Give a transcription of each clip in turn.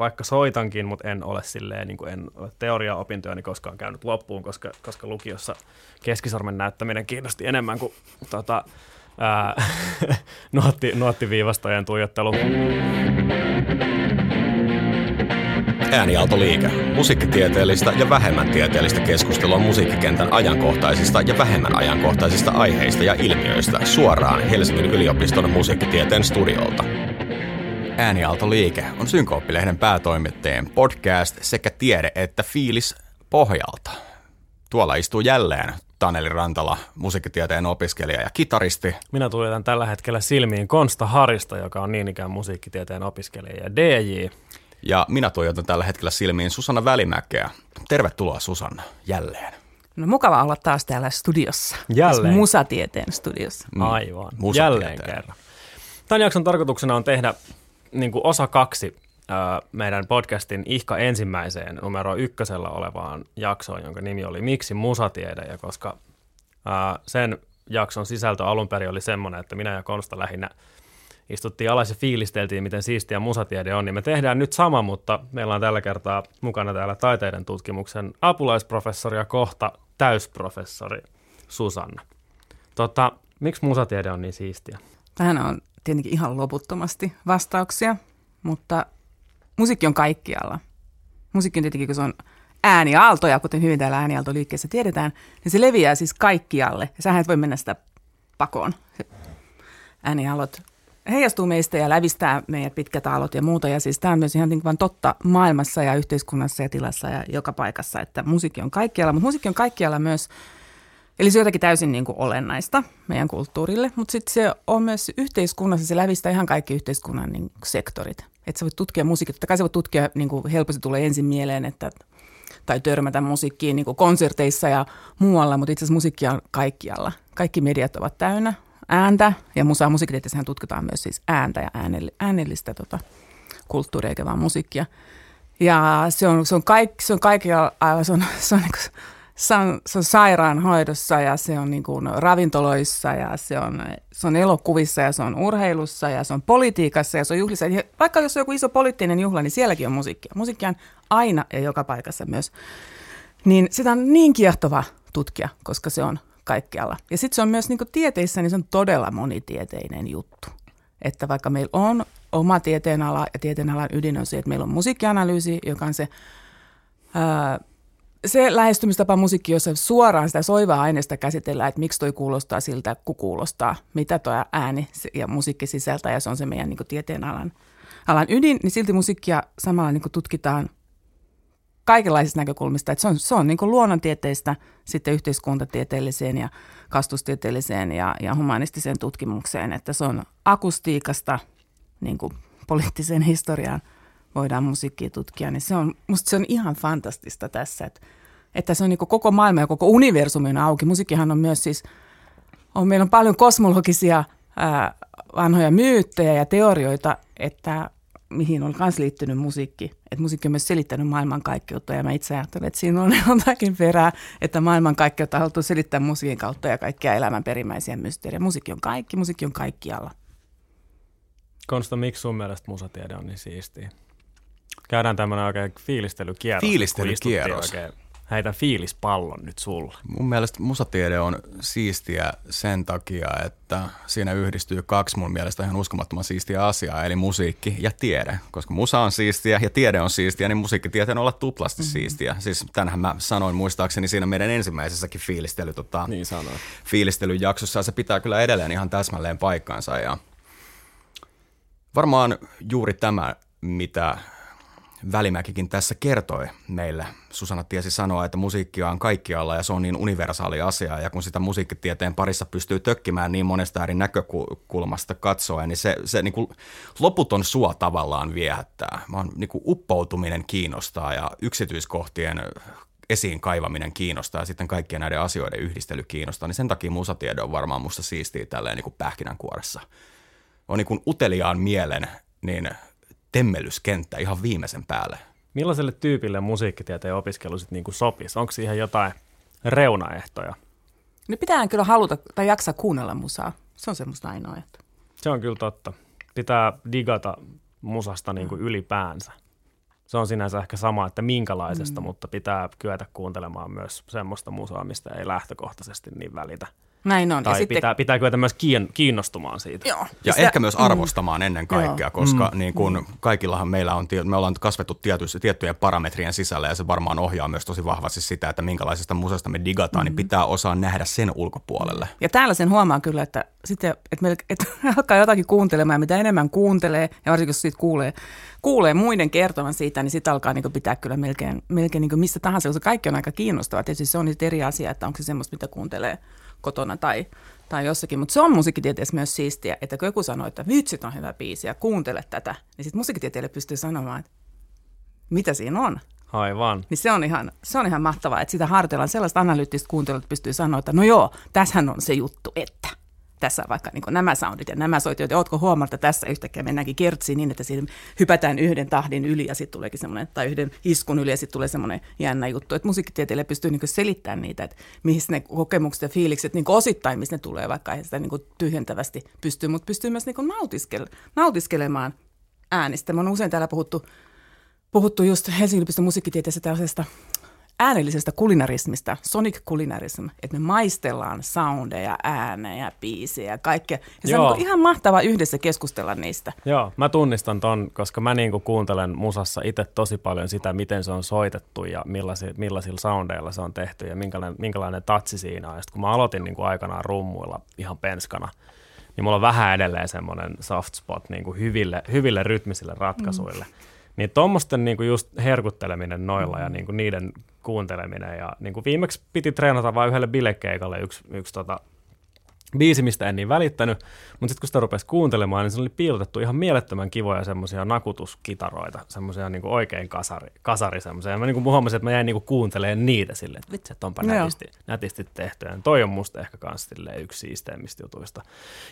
vaikka soitankin, mutta en ole silleen, niin kuin en ole teoriaopintoja niin koskaan käynyt loppuun, koska, koska lukiossa keskisormen näyttäminen kiinnosti enemmän kuin tota, ää, nuotti, nuottiviivastojen tuijottelu. Äänialtoliike. Musiikkitieteellistä ja vähemmän tieteellistä keskustelua musiikkikentän ajankohtaisista ja vähemmän ajankohtaisista aiheista ja ilmiöistä suoraan Helsingin yliopiston musiikkitieteen studiolta. Äänialtoliike on Synkooppilehden päätoimittajien podcast sekä tiede että fiilis pohjalta. Tuolla istuu jälleen Taneli Rantala, musiikkitieteen opiskelija ja kitaristi. Minä tuijotan tällä hetkellä silmiin Konsta Harista, joka on niin ikään musiikkitieteen opiskelija ja DJ. Ja minä tuijotan tällä hetkellä silmiin Susanna Välimäkeä. Tervetuloa Susanna jälleen. No mukava olla taas täällä studiossa. Jälleen. Tässä musatieteen studiossa. Mm. Aivan, Musatieteen. jälleen kerran. Tämän jakson tarkoituksena on tehdä niin kuin osa kaksi meidän podcastin ihka ensimmäiseen numero ykkösellä olevaan jaksoon, jonka nimi oli Miksi musatiede, ja koska sen jakson sisältö alun perin oli semmoinen, että minä ja Konsta lähinnä istuttiin alas ja fiilisteltiin, miten siistiä musatiede on, niin me tehdään nyt sama, mutta meillä on tällä kertaa mukana täällä taiteiden tutkimuksen apulaisprofessori ja kohta täysprofessori Susanna. Tota, miksi musatiede on niin siistiä? Tähän on tietenkin ihan loputtomasti vastauksia, mutta musiikki on kaikkialla. Musiikki on tietenkin, kun se on ääniaaltoja, kuten hyvin täällä ääniaaltoliikkeessä tiedetään, niin se leviää siis kaikkialle. Ja sähän et voi mennä sitä pakoon. Äänialot heijastuu meistä ja lävistää meidät pitkät aallot ja muuta. Ja siis tämä on myös ihan niin vaan totta maailmassa ja yhteiskunnassa ja tilassa ja joka paikassa, että musiikki on kaikkialla. Mutta musiikki on kaikkialla myös, eli se on jotakin täysin niin kuin olennaista meidän kulttuurille, mutta sitten se on myös yhteiskunnassa, se lävistää ihan kaikki yhteiskunnan niin sektorit. Että sä voit tutkia musiikkia, totta kai sä voit tutkia, niin kuin helposti tulee ensin mieleen, että tai törmätä musiikkiin niin kuin konserteissa ja muualla, mutta itse asiassa musiikkia on kaikkialla. Kaikki mediat ovat täynnä ääntä ja musaa musiikkitieteessähän tutkitaan myös siis ääntä ja äänell- äänellistä tota, kulttuuria eikä vaan musiikkia. Ja se on, se on, kaik, se on kaikkialla, aivan, se on, se on, niin kuin, se on, se on sairaanhoidossa ja se on niin kuin ravintoloissa ja se on, se on elokuvissa ja se on urheilussa ja se on politiikassa ja se on juhlissa. Ja Vaikka jos on joku iso poliittinen juhla, niin sielläkin on musiikkia. Musiikkia on aina ja joka paikassa myös. Niin sitä on niin kiehtova tutkia, koska se on kaikkialla. Ja sitten se on myös niin tieteissä, niin se on todella monitieteinen juttu. Että vaikka meillä on oma tieteenala ja tieteenalan ydin on se, että meillä on musiikkianalyysi, joka on se, ää, se lähestymistapa musiikki, jossa suoraan sitä soivaa aineesta käsitellään, että miksi toi kuulostaa siltä, kun kuulostaa, mitä tuo ääni ja musiikki sisältää, ja se on se meidän niin tieteenalan alan ydin, niin silti musiikkia samalla niin tutkitaan – kaikenlaisista näkökulmista. Että se on, se on niin kuin luonnontieteistä sitten yhteiskuntatieteelliseen ja kastustieteelliseen ja, ja humanistiseen tutkimukseen. Että se on akustiikasta niin kuin poliittiseen historiaan voidaan musiikkia tutkia. Niin se on, musta se on ihan fantastista tässä, että, että se on niin koko maailma ja koko universumi on auki. Musiikkihan on myös siis, on, meillä on paljon kosmologisia ää, vanhoja myyttejä ja teorioita, että mihin on myös liittynyt musiikki. Että musiikki on myös selittänyt maailmankaikkeutta ja mä itse ajattelen, että siinä on jotakin perää, että maailmankaikkeutta halutaan selittää musiikin kautta ja kaikkia elämän perimmäisiä mysteerejä. Musiikki on kaikki, musiikki on kaikkialla. Konsta, miksi sun mielestä musatiede on niin siistiä? Käydään tämmöinen oikein fiilistelykierros. Fiilistelykierros. Heitän fiilispallon nyt sulle. Mun mielestä musatiede on siistiä sen takia, että siinä yhdistyy kaksi mun mielestä ihan uskomattoman siistiä asiaa, eli musiikki ja tiede. Koska musa on siistiä ja tiede on siistiä, niin musiikkitieteen olla tuplasti mm-hmm. siistiä. Siis tänhän mä sanoin muistaakseni siinä meidän ensimmäisessäkin fiilistely, tota, niin sanoin. fiilistelyjaksossa, ja se pitää kyllä edelleen ihan täsmälleen paikkaansa. Ja varmaan juuri tämä, mitä Välimäkikin tässä kertoi meille. Susanna tiesi sanoa, että musiikkia on kaikkialla ja se on niin universaali asia. Ja kun sitä musiikkitieteen parissa pystyy tökkimään niin monesta eri näkökulmasta katsoen, niin se, se niin kuin loputon suo tavallaan viehättää. Vaan niin kuin uppoutuminen kiinnostaa ja yksityiskohtien esiin kaivaminen kiinnostaa ja sitten kaikkien näiden asioiden yhdistely kiinnostaa, niin sen takia musatiede on varmaan musta siistiä tälleen niin kuin pähkinänkuoressa. On niin kuin uteliaan mielen, niin temmelyskenttä ihan viimeisen päälle. Millaiselle tyypille musiikkitieteen opiskelu sitten niin sopisi? Onko siihen jotain reunaehtoja? No pitää kyllä haluta tai jaksaa kuunnella musaa. Se on semmoista ainoa. Että. Se on kyllä totta. Pitää digata musasta niin kuin ylipäänsä. Se on sinänsä ehkä sama, että minkälaisesta, mm. mutta pitää kyetä kuuntelemaan myös semmoista musaa, mistä ei lähtökohtaisesti niin välitä. Näin on. Tai ja sitten, pitää, pitää kyetä myös kiinnostumaan siitä. joo, Ja sitä- ehkä myös arvostamaan mm. ennen kaikkea, Joo. koska mm. niin kun kaikillahan meillä on, me ollaan kasvettu tietyissä, tiettyjen parametrien sisällä ja se varmaan ohjaa myös tosi vahvasti sitä, että minkälaisesta musasta me digataan, mm. niin pitää osaa nähdä sen ulkopuolelle. Ja täällä sen huomaa kyllä, että, sitten, että, meillä, että alkaa jotakin kuuntelemaan, mitä enemmän kuuntelee, ja varsinkin jos siitä kuulee, kuulee muiden kertovan siitä, niin sitten alkaa niin pitää kyllä melkein, melkein niin mistä tahansa, koska kaikki on aika kiinnostavaa. Tietysti se on nyt eri asia, että onko se semmoista, mitä kuuntelee kotona tai, tai jossakin, mutta se on musiikkitieteessä myös siistiä, että kun joku sanoo, että vitsit on hyvä biisi ja kuuntele tätä, niin sitten musiikkitieteilijä pystyy sanomaan, että mitä siinä on. Aivan. Niin se on ihan, se on ihan mahtavaa, että sitä harjoitellaan sellaista analyyttistä kuuntelua, että pystyy sanoa, että no joo, tässähän on se juttu, että tässä vaikka niin nämä soundit ja nämä soitiot, ja ootko huomannut, että tässä yhtäkkiä mennäänkin kertsiin niin, että siinä hypätään yhden tahdin yli ja sitten tuleekin semmoinen, tai yhden iskun yli ja sitten tulee semmoinen jännä juttu, että musiikkitieteilijä pystyy niin selittämään niitä, että mihin ne kokemukset ja fiilikset niin osittain, missä ne tulee, vaikka ei sitä niin tyhjentävästi pystyy, mutta pystyy myös niin nautiskele- nautiskelemaan äänistä. Me on usein täällä puhuttu puhuttu just Helsingin yliopiston musiikkitieteestä tällaisesta äänellisestä kulinarismista, sonic kulinarism, että me maistellaan soundeja, äänejä, biisejä ja kaikkea. Ja se Joo. on niin ihan mahtavaa yhdessä keskustella niistä. Joo, mä tunnistan ton, koska mä niinku kuuntelen musassa itse tosi paljon sitä, miten se on soitettu ja millaisilla, millaisilla soundeilla se on tehty ja minkälainen, minkälainen tatsi siinä on. Ja sit kun mä aloitin niinku aikanaan rummuilla ihan penskana, niin mulla on vähän edelleen semmoinen soft spot niinku hyville, hyville rytmisille ratkaisuille. Mm. Niin tuommoisten niinku just herkutteleminen noilla mm. ja niinku niiden kuunteleminen. Ja niinku viimeksi piti treenata vain yhdelle bilekeikalle yksi, yksi tota, biisi, mistä en niin välittänyt, mutta sitten kun sitä rupesi kuuntelemaan, niin se oli piilotettu ihan mielettömän kivoja semmoisia nakutuskitaroita, semmoisia niinku oikein kasari, kasari semmoisia. Ja mä niinku huomasin, että mä jäin niinku kuuntelemaan niitä silleen, että vitsi, että onpa Joo. nätisti, nätisti tehty. Ja toi on musta ehkä kans yksi siisteimmistä jutuista.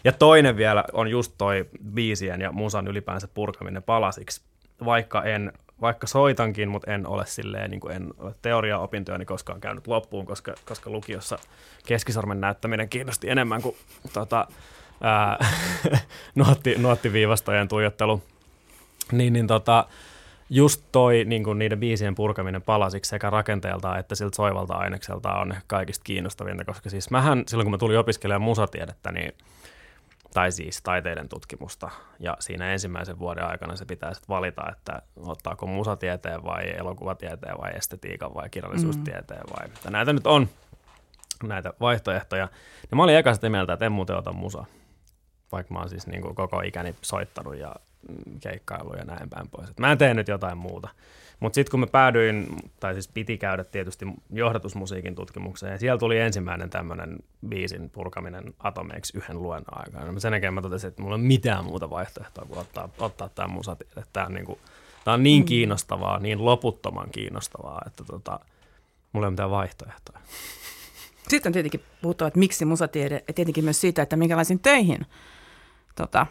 Ja toinen vielä on just toi biisien ja musan ylipäänsä purkaminen palasiksi, vaikka en vaikka soitankin, mutta en ole silleen, niin kuin en ole teoriaopintoja koskaan käynyt loppuun, koska, koska lukiossa keskisormen näyttäminen kiinnosti enemmän kuin tota, ää, nuotti, nuottiviivastojen tuijottelu. Niin, niin tota, just toi niin kuin niiden biisien purkaminen palasiksi sekä rakenteeltaan että siltä soivalta ainekselta on kaikista kiinnostavinta, koska siis mähän silloin kun mä tulin opiskelemaan musatiedettä, niin tai siis taiteiden tutkimusta, ja siinä ensimmäisen vuoden aikana se pitää sitten valita, että ottaako musatieteen vai elokuvatieteen vai estetiikan vai kirjallisuustieteen vai, että näitä nyt on, näitä vaihtoehtoja. Ja mä olin eka sitä mieltä, että en muuten ota musa, vaikka mä oon siis niin kuin koko ikäni soittanut ja mm, keikkailu ja näin päin pois. Et mä en tee nyt jotain muuta. Mutta sitten kun mä päädyin, tai siis piti käydä tietysti johdatusmusiikin tutkimukseen, ja siellä tuli ensimmäinen tämmöinen biisin purkaminen atomeiksi yhden luennon aikana. Sen jälkeen mä totesin, että mulla ei ole mitään muuta vaihtoehtoa kuin ottaa, ottaa tämä musatiede. Tämä on, niinku, tää on niin kiinnostavaa, niin loputtoman kiinnostavaa, että tota, mulla ei ole mitään vaihtoehtoja. Sitten on tietenkin puhuttava, että miksi musatiede, ja tietenkin myös siitä, että minkälaisiin töihin tota,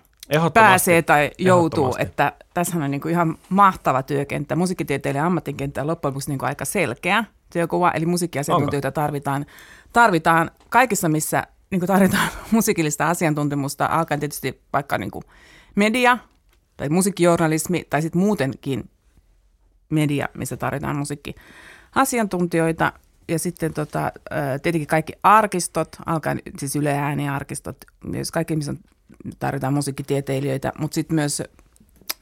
pääsee tai joutuu. Että tässähän on niin kuin ihan mahtava työkenttä. Musiikkitieteilijän ammattikenttä on loppujen lopuksi niin kuin aika selkeä työkuva, eli musiikkiasiantuntijoita tarvitaan, tarvitaan kaikissa, missä niin kuin tarvitaan musiikillista asiantuntemusta, alkaen tietysti vaikka niin kuin media tai musiikkijournalismi tai sitten muutenkin media, missä tarvitaan musiikkiasiantuntijoita. Ja sitten tota, tietenkin kaikki arkistot, alkaen siis Yle Ääni-arkistot, myös kaikki, missä on, tarvitaan musiikkitieteilijöitä, mutta sitten myös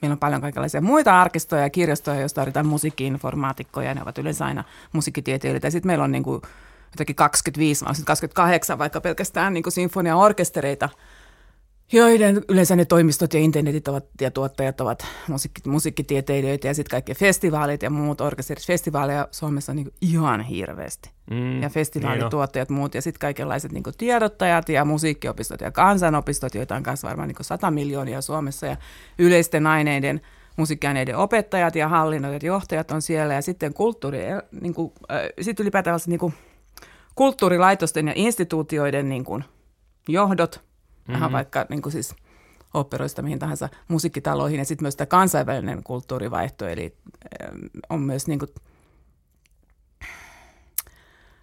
meillä on paljon kaikenlaisia muita arkistoja ja kirjastoja, joissa tarvitaan musiikki-informaatikkoja, ja ne ovat yleensä aina musiikkitieteilijöitä. Ja sitten meillä on niin kuin jotakin 25, vaan sitten 28 vaikka pelkästään niin sinfoniaorkestereita, joiden yleensä ne toimistot ja internetit ovat, ja tuottajat ovat musiikki, musiikkitieteilijöitä ja sitten kaikki festivaalit ja muut orkesterit. Festivaaleja Suomessa on niin ihan hirveästi. Mm, Ja festivaalituottajat muut ja sitten kaikenlaiset niin tiedottajat ja musiikkiopistot ja kansanopistot, joita on myös varmaan niin 100 miljoonia Suomessa ja yleisten aineiden musiikkiaineiden opettajat ja hallinnoijat, johtajat on siellä ja sitten kulttuuri, niin kuin, äh, sitten ylipäätään niin kuin, kulttuurilaitosten ja instituutioiden niin kuin, johdot, mm-hmm. ihan vaikka niin kuin siis operoista mihin tahansa musiikkitaloihin ja sitten myös tämä kansainvälinen kulttuurivaihto, eli äh, on myös niin kuin,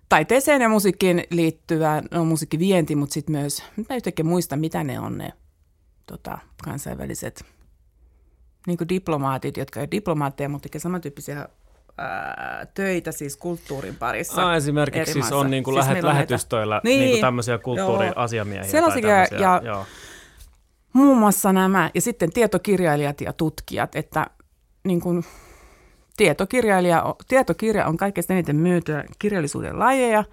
taiteeseen ja musiikkiin liittyvä no, musiikkivienti, mutta sitten myös, nyt mä yhtäkkiä muista, mitä ne on ne tota, kansainväliset niin diplomaatit, jotka ei diplomaatteja, mutta samantyyppisiä ää, töitä siis kulttuurin parissa. Ah, esimerkiksi siis on niin kuin siis lähet, lähetystöillä niin, niin kuin tämmöisiä kulttuuriasiamiehiä. Sellaisia ja, ja joo. muun muassa nämä, ja sitten tietokirjailijat ja tutkijat, että niin kuin, tietokirjailija, tietokirja on kaikkein eniten myytyä kirjallisuuden lajeja.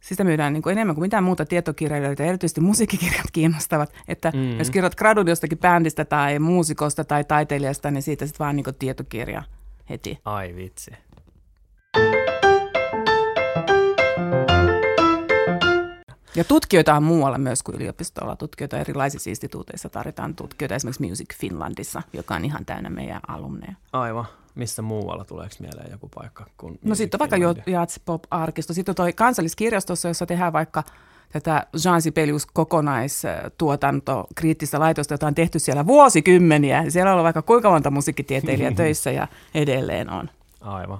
Sitä myydään niin kuin enemmän kuin mitään muuta tietokirjailijoita, erityisesti musiikkikirjat kiinnostavat. Että mm. jos kirjoit gradun jostakin bändistä tai muusikosta tai taiteilijasta, niin siitä sitten vaan niin kuin tietokirja heti. Ai vitsi. Ja tutkijoita on muualla myös kuin yliopistolla. Tutkijoita erilaisissa instituuteissa tarvitaan tutkijoita, esimerkiksi Music Finlandissa, joka on ihan täynnä meidän alumneja. Aivan. Missä muualla tuleeko mieleen joku paikka? Kuin no sitten on vaikka Jats Pop Arkisto. Sitten on toi kansalliskirjastossa, jossa tehdään vaikka tätä Jean Sibelius kokonaistuotanto kriittistä laitosta, jota on tehty siellä vuosikymmeniä. Siellä on ollut vaikka kuinka monta musiikkitieteilijää töissä ja edelleen on. Aivan.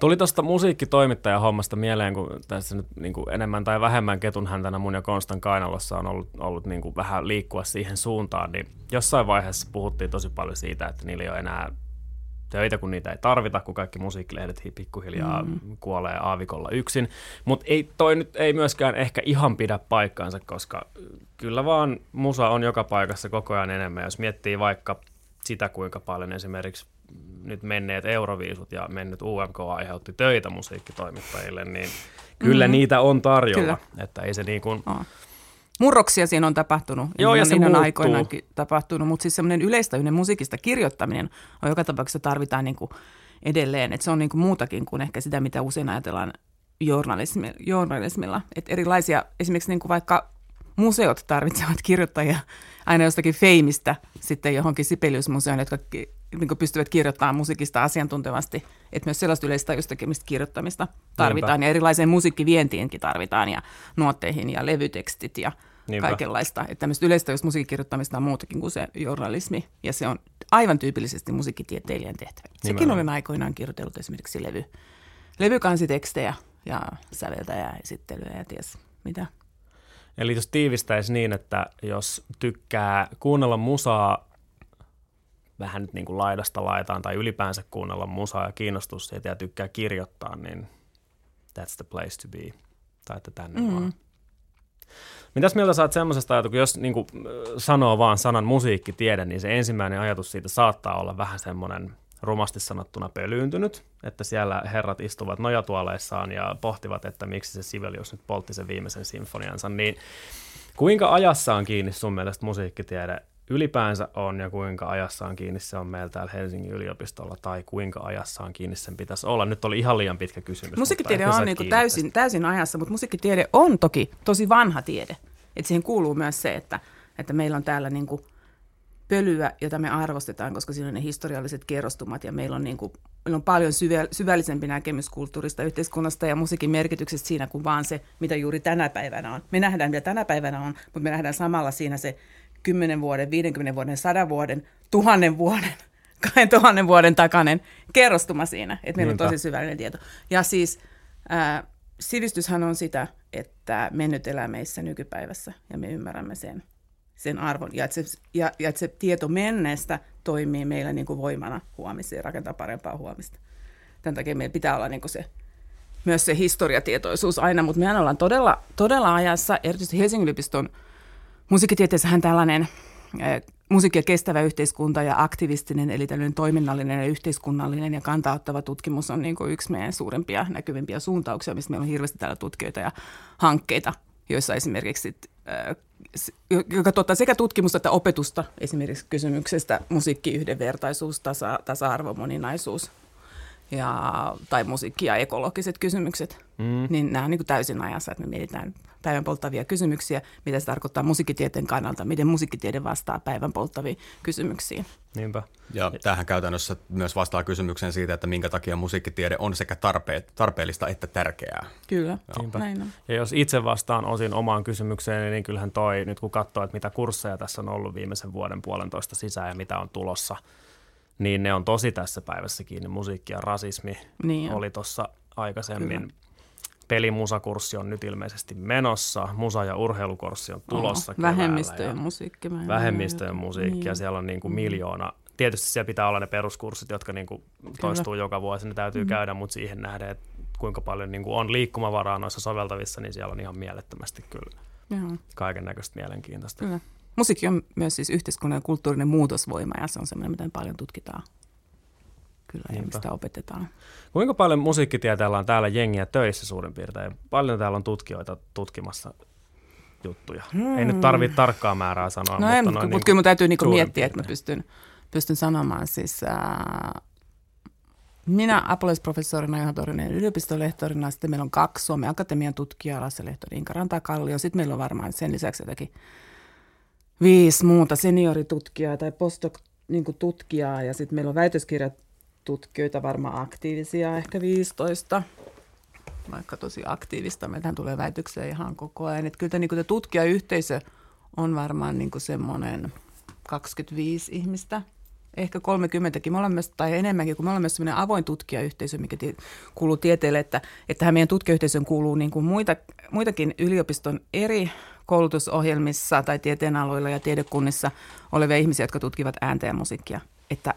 Tuli tuosta musiikkitoimittajan hommasta mieleen, kun tässä nyt niin kuin enemmän tai vähemmän ketun häntänä mun ja Konstan kainalossa on ollut, ollut niin kuin vähän liikkua siihen suuntaan, niin jossain vaiheessa puhuttiin tosi paljon siitä, että niillä ei ole enää töitä, kun niitä ei tarvita, kun kaikki musiikkilehdet pikkuhiljaa mm. kuolee aavikolla yksin. Mutta ei, toi nyt ei myöskään ehkä ihan pidä paikkaansa, koska kyllä vaan musa on joka paikassa koko ajan enemmän. Jos miettii vaikka sitä, kuinka paljon esimerkiksi nyt menneet Euroviisut ja mennyt UMK aiheutti töitä musiikkitoimittajille, niin kyllä mm. niitä on tarjolla. Kyllä. Että ei se niin kuin... Oh murroksia siinä on tapahtunut. Joo, ja se on aikoinaankin tapahtunut, mutta siis semmoinen yleistäyinen musiikista kirjoittaminen on joka tapauksessa tarvitaan niin kuin edelleen. Että se on niin kuin muutakin kuin ehkä sitä, mitä usein ajatellaan journalismi, journalismilla. Että erilaisia, esimerkiksi niin kuin vaikka museot tarvitsevat kirjoittajia aina jostakin feimistä sitten johonkin Sibelius-museoon, jotka niin pystyvät kirjoittamaan musiikista asiantuntevasti. Että myös sellaista yleistä tekemistä kirjoittamista tarvitaan Niinpä. ja erilaiseen musiikkivientiinkin tarvitaan ja nuotteihin ja levytekstit ja Niinpä. kaikenlaista. Että tämmöistä yleistä musiikkikirjoittamista on muutakin kuin se journalismi ja se on aivan tyypillisesti musiikkitieteilijän tehtävä. Sekin olen aikoinaan kirjoitellut esimerkiksi levy, levykansitekstejä ja säveltäjää, esittelyä ja ties mitä. Eli jos tiivistäisi niin, että jos tykkää kuunnella musaa vähän nyt niin kuin laidasta laitaan tai ylipäänsä kuunnella musaa ja kiinnostus siitä ja tykkää kirjoittaa, niin that's the place to be. Tai että tänne mm. vaan. Mitäs mieltä saat semmoisesta ajatuksesta, jos niin kuin, sanoo vaan sanan musiikkitiede, niin se ensimmäinen ajatus siitä saattaa olla vähän semmoinen rumasti sanottuna pölyyntynyt, että siellä herrat istuvat nojatuoleissaan ja pohtivat, että miksi se Sibelius nyt poltti sen viimeisen sinfoniansa, niin kuinka ajassa on kiinni sun mielestä musiikkitiede ylipäänsä on ja kuinka ajassa on kiinni se on meillä täällä Helsingin yliopistolla tai kuinka ajassa on kiinni sen pitäisi olla. Nyt oli ihan liian pitkä kysymys. Musiikkitiede on niin täysin, täysin ajassa, mutta musiikkitiede on toki tosi vanha tiede. Et siihen kuuluu myös se, että, että meillä on täällä niin kuin pölyä, jota me arvostetaan, koska siinä on ne historialliset kerrostumat ja meillä on, niin kuin, meillä on paljon syvä, syvällisempi näkemys kulttuurista, yhteiskunnasta ja musiikin merkityksestä siinä kuin vaan se, mitä juuri tänä päivänä on. Me nähdään, mitä tänä päivänä on, mutta me nähdään samalla siinä se 10 vuoden, 50 vuoden, 100 vuoden, tuhannen vuoden, kahden tuhannen vuoden takainen kerrostuma siinä, että meillä Niinpä. on tosi syvällinen tieto. Ja siis ää, sivistyshän on sitä, että mennyt elää meissä nykypäivässä ja me ymmärrämme sen, sen arvon. Ja että se, ja, ja että se tieto menneestä toimii meillä niin kuin voimana huomissa ja rakentaa parempaa huomista. Tämän takia meillä pitää olla niin kuin se, myös se historiatietoisuus aina, mutta mehän ollaan todella, todella ajassa, erityisesti Helsingin yliopiston musiikkitieteessähän tällainen musiikki- ja kestävä yhteiskunta ja aktivistinen, eli tällainen toiminnallinen ja yhteiskunnallinen ja kantauttava tutkimus on niin kuin yksi meidän suurimpia näkyvimpiä suuntauksia, mistä meillä on hirveästi täällä tutkijoita ja hankkeita, joissa esimerkiksi joka tuottaa sekä tutkimusta että opetusta esimerkiksi kysymyksestä musiikki, yhdenvertaisuus, tasa, tasa-arvo, moninaisuus ja, tai musiikki ja ekologiset kysymykset, mm. niin nämä on niin kuin täysin ajassa, että me mietitään päivän polttavia kysymyksiä, mitä se tarkoittaa musiikkitieteen kannalta, miten musiikkitiede vastaa päivän polttaviin kysymyksiin. Niinpä. Ja tähän käytännössä myös vastaa kysymykseen siitä, että minkä takia musiikkitiede on sekä tarpeet, tarpeellista että tärkeää. Kyllä, Niinpä. näin on. Ja jos itse vastaan osin omaan kysymykseen, niin kyllähän toi, nyt kun katsoo, että mitä kursseja tässä on ollut viimeisen vuoden puolentoista sisään ja mitä on tulossa, niin ne on tosi tässä päivässä kiinni. Musiikki ja rasismi niin oli tuossa aikaisemmin. Kyllä pelimusakurssi on nyt ilmeisesti menossa, musa- ja urheilukurssi on tulossa oh, Vähemmistöjen musiikki. Vähemmistöjen musiikki, niin. ja siellä on niin kuin miljoona tietysti siellä pitää olla ne peruskurssit, jotka niin kuin toistuu joka vuosi, ne täytyy mm. käydä, mutta siihen nähden, että kuinka paljon niin kuin on liikkumavaraa noissa soveltavissa, niin siellä on ihan mielettömästi kyllä kaiken näköistä mielenkiintoista. Kyllä. Musiikki on myös siis yhteiskunnan ja kulttuurinen muutosvoima ja se on semmoinen, mitä paljon tutkitaan. Kyllä, Niinpä. ja mistä opetetaan. Kuinka paljon musiikkitieteellä on täällä jengiä töissä suurin piirtein? Paljon täällä on tutkijoita tutkimassa juttuja. Hmm. Ei nyt tarvitse tarkkaa määrää sanoa. No mutta, en, mutta niin kyllä mun täytyy niinku miettiä, että mä pystyn, pystyn sanomaan siis... Ää, minä apulaisprofessorina Johan Torinen yliopistolehtorina, sitten meillä on kaksi Suomen Akatemian tutkijaa, Lasse Lehtori, Inka Rantakallio, sitten meillä on varmaan sen lisäksi jotakin viisi muuta senioritutkijaa tai postdoc-tutkijaa niin ja sitten meillä on väitöskirjatutkijoita varmaan aktiivisia, ehkä 15 vaikka tosi aktiivista. Meiltähän tulee väitöksiä ihan koko ajan. Että kyllä niin tutkijayhteisö on varmaan niin semmoinen 25 ihmistä, ehkä 30kin. Me olemme, tai enemmänkin, kun me olemme sellainen avoin tutkijayhteisö, mikä tie, kuuluu tieteelle, että, että tähän meidän tutkijayhteisöön kuuluu niin kuin muita, muitakin yliopiston eri koulutusohjelmissa tai tieteenaloilla ja tiedekunnissa olevia ihmisiä, jotka tutkivat ääntä ja musiikkia. Että,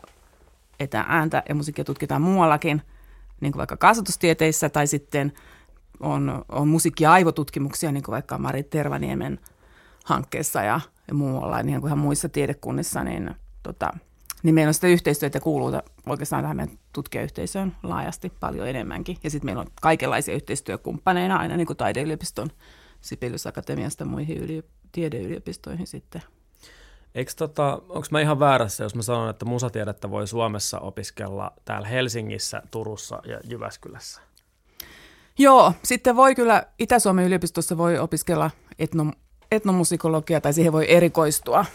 että ääntä ja musiikkia tutkitaan muuallakin – niin kuin vaikka kasvatustieteissä tai sitten on, on musiikki- ja aivotutkimuksia, niin kuin vaikka Marit Tervaniemen hankkeessa ja, ja muualla, niin kuin ihan muissa tiedekunnissa, niin, tota, niin meillä on sitä yhteistyötä kuuluu oikeastaan tähän meidän tutkijayhteisöön laajasti paljon enemmänkin. Ja sitten meillä on kaikenlaisia yhteistyökumppaneina aina niin kuin taideyliopiston Sibelius Akatemiasta muihin yli, tiedeyliopistoihin sitten. Eikö tota, onko mä ihan väärässä, jos mä sanon, että musatiedettä voi Suomessa opiskella täällä Helsingissä, Turussa ja Jyväskylässä? Joo, sitten voi kyllä Itä-Suomen yliopistossa voi opiskella etno, etnomusikologia tai siihen voi erikoistua.